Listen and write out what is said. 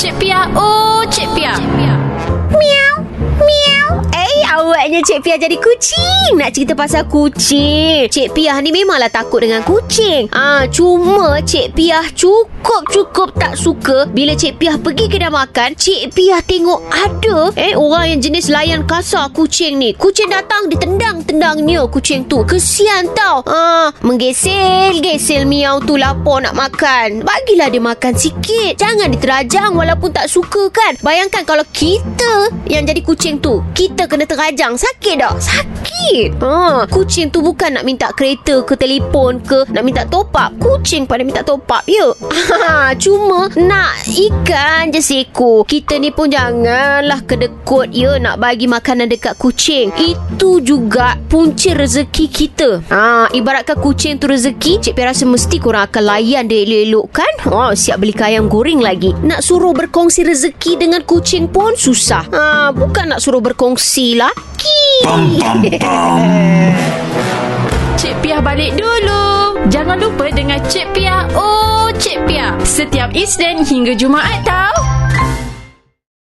Cik Pia, oh Cik Pia. Cik Piah jadi kucing. Nak cerita pasal kucing. Cik Piah ni memanglah takut dengan kucing. Ah, cuma Cik Piah cukup-cukup tak suka bila Cik Piah pergi kedai makan, Cik Piah tengok ada eh orang yang jenis layan kasar kucing ni. Kucing datang ditendang-tendangnya kucing tu. Kesian tau. Ah, menggesel-gesel miau tu lapar nak makan. Bagilah dia makan sikit. Jangan diterajang walaupun tak suka kan. Bayangkan kalau kita yang jadi kucing tu, kita kena terajang. Sakit tak? Sakit. Ha, kucing tu bukan nak minta kereta ke telefon ke nak minta top up. Kucing pada minta top up ya. Ha, cuma nak ikan je seko. Kita ni pun janganlah kedekut ya nak bagi makanan dekat kucing. Itu juga punca rezeki kita. Ha, ibaratkan kucing tu rezeki, Cik Pi rasa mesti korang akan layan dia elok-elok kan? Oh, siap beli ayam goreng lagi. Nak suruh berkongsi rezeki dengan kucing pun susah. Ha, bukan nak suruh berkongsi laki. Pam pam pam. Cik Pia balik dulu. Jangan lupa dengan Cik Pia, oh Cik Pia. Setiap Isnin hingga Jumaat tau.